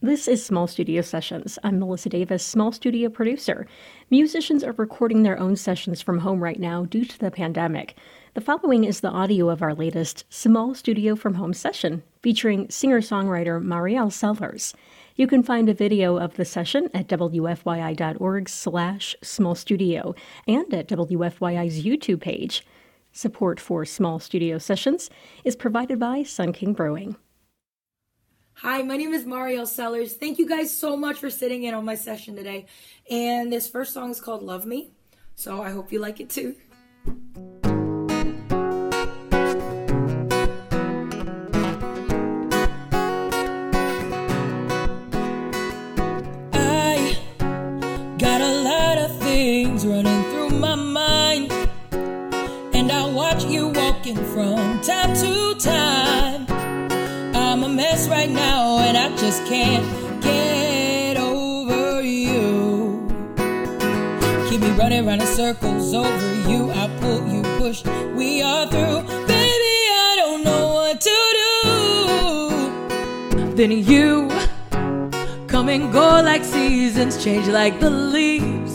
This is Small Studio Sessions. I'm Melissa Davis, small studio producer. Musicians are recording their own sessions from home right now due to the pandemic. The following is the audio of our latest Small Studio from Home session featuring singer songwriter Marielle Sellers. You can find a video of the session at wfyi.org slash small studio and at WFYI's YouTube page. Support for Small Studio Sessions is provided by Sun King Brewing. Hi, my name is Marielle Sellers. Thank you guys so much for sitting in on my session today. And this first song is called Love Me, so I hope you like it too. I got a lot of things running through my mind, and I watch you walking from time to time. Can't get over you. Keep me running round in circles over you. I pull, you push, we are through. Baby, I don't know what to do. Then you come and go like seasons, change like the leaves.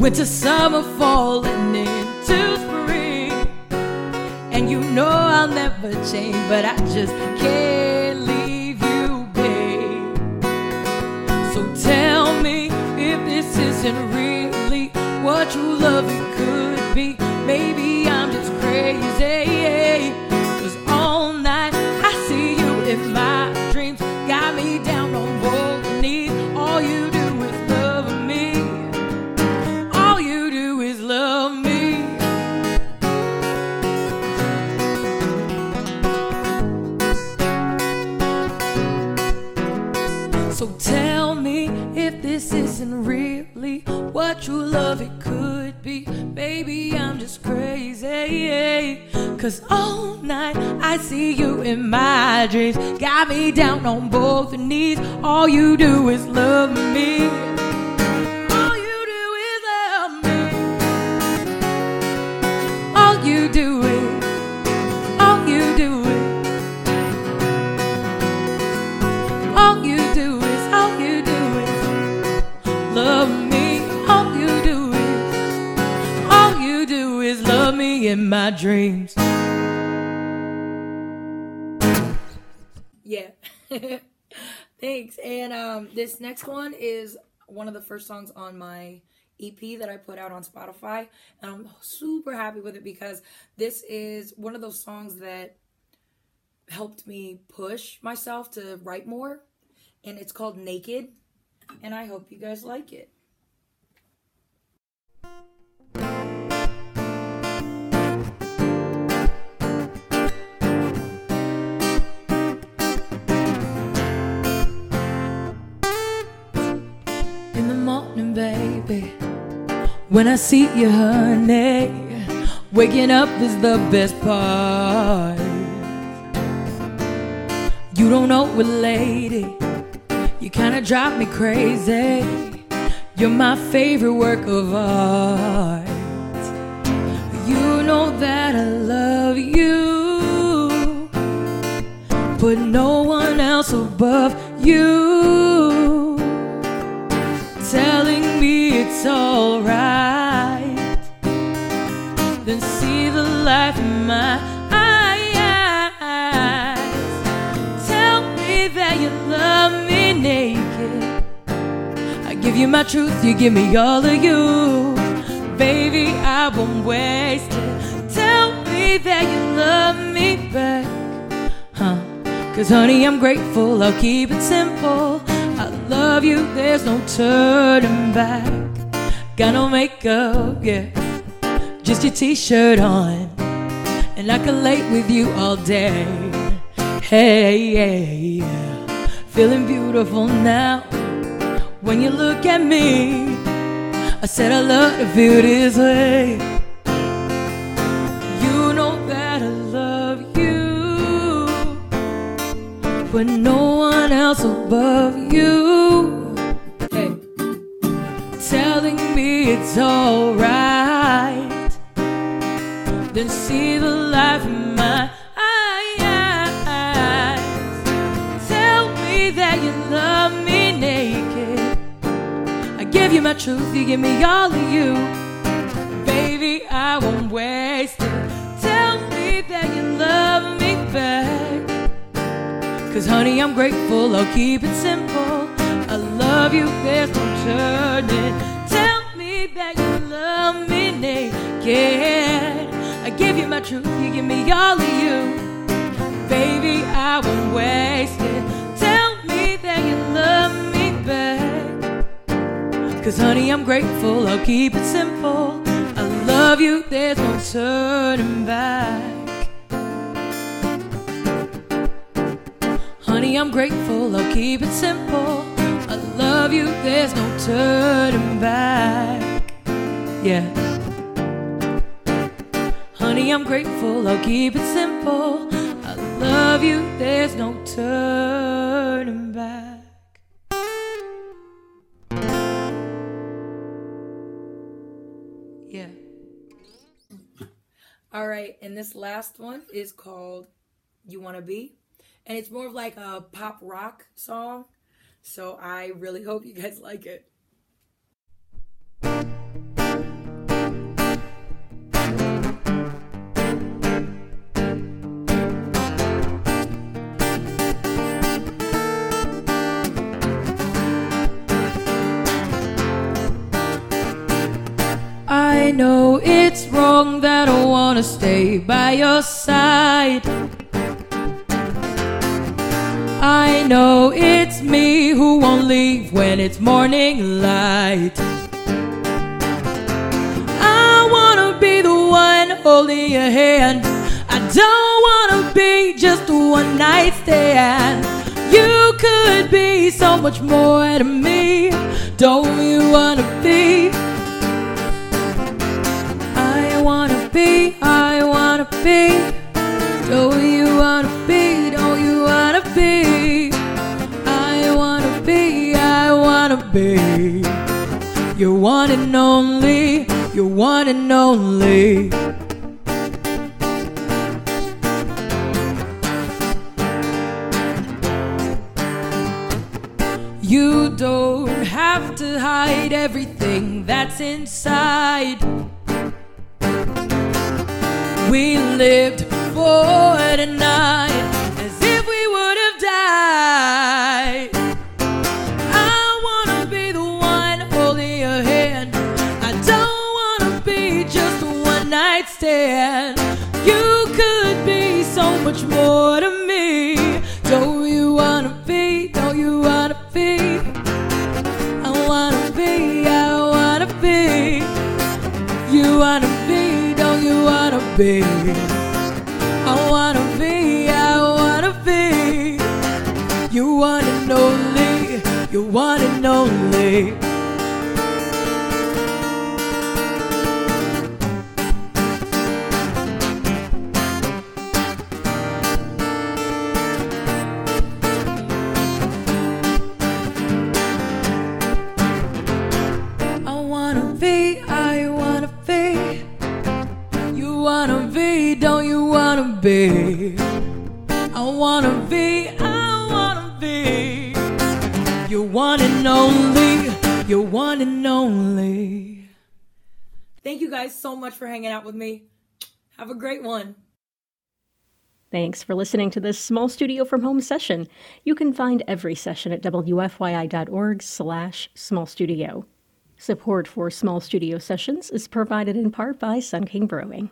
Winter, summer, fall, and into spring. And you know I'll never change, but I just can't isn't really what true love it could be. Maybe I'm just crazy. Cause isn't really what true love it could be. Baby, I'm just crazy. Cause all night I see you in my dreams. Got me down on both knees. All you do is love me. My dreams. Yeah. Thanks. And um, this next one is one of the first songs on my EP that I put out on Spotify. And I'm super happy with it because this is one of those songs that helped me push myself to write more. And it's called Naked. And I hope you guys like it. Baby. When I see you, honey, waking up is the best part. You don't know it, lady. You kinda drive me crazy. You're my favorite work of art. You know that I love you, but no one else above you it's alright. Then see the light in my eyes. Tell me that you love me naked. I give you my truth, you give me all of you. Baby, I won't waste it. Tell me that you love me back. Huh? Cause honey, I'm grateful, I'll keep it simple. I love you, there's no turning back. Got no makeup, yeah. Just your t shirt on. And I can lay with you all day. Hey, yeah. Feeling beautiful now. When you look at me, I said I love to feel this way. You know that I love you. with no one else above you. It's alright. Then see the life in my eyes. Tell me that you love me naked. I give you my truth, you give me all of you. Baby, I won't waste it. Tell me that you love me back. Cause honey, I'm grateful, I'll keep it simple. I love you, there's no turning. I give you my truth, you give me all of you. Baby, I won't waste it. Tell me that you love me back. Cause honey, I'm grateful, I'll keep it simple. I love you, there's no turning back. Honey, I'm grateful, I'll keep it simple. I love you, there's no turning back. Yeah. I'm grateful, I'll keep it simple. I love you, there's no turning back. Yeah. all right, and this last one is called "You Wanna Be," and it's more of like a pop rock song. So I really hope you guys like it. Wrong that I wanna stay by your side. I know it's me who won't leave when it's morning light. I wanna be the one holding your hand. I don't wanna be just a one night stand. You could be so much more to me. Don't you wanna be? And only, you're one and only. You don't have to hide everything that's inside. We lived for tonight much more to me. Don't you wanna be? Don't you wanna be? I wanna be, I wanna be. You wanna be, don't you wanna be? I wanna be, I wanna be. You one and only, you one and only. Wanna be, I wanna be. You wanna be, don't you wanna be? I wanna be, I wanna be. You're one and only, you're one and only. Thank you guys so much for hanging out with me. Have a great one. Thanks for listening to this small studio from home session. You can find every session at wfyi.org slash small studio. Support for small studio sessions is provided in part by Sun King Brewing.